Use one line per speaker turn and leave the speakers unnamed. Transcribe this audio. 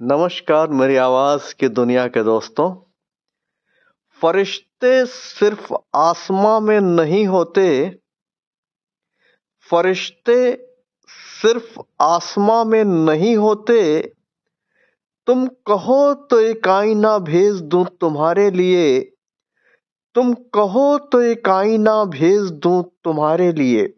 नमस्कार, मेरी आवाज़ की दुनिया के दोस्तों। फरिश्ते सिर्फ़ आसमां में नहीं होते, फरिश्ते सिर्फ़ आसमां में नहीं होते। तुम कहो तो एक आईना भेज दूँ तुम्हारे लिए, तुम कहो तो एक आईना भेज दूँ तुम्हारे लिए।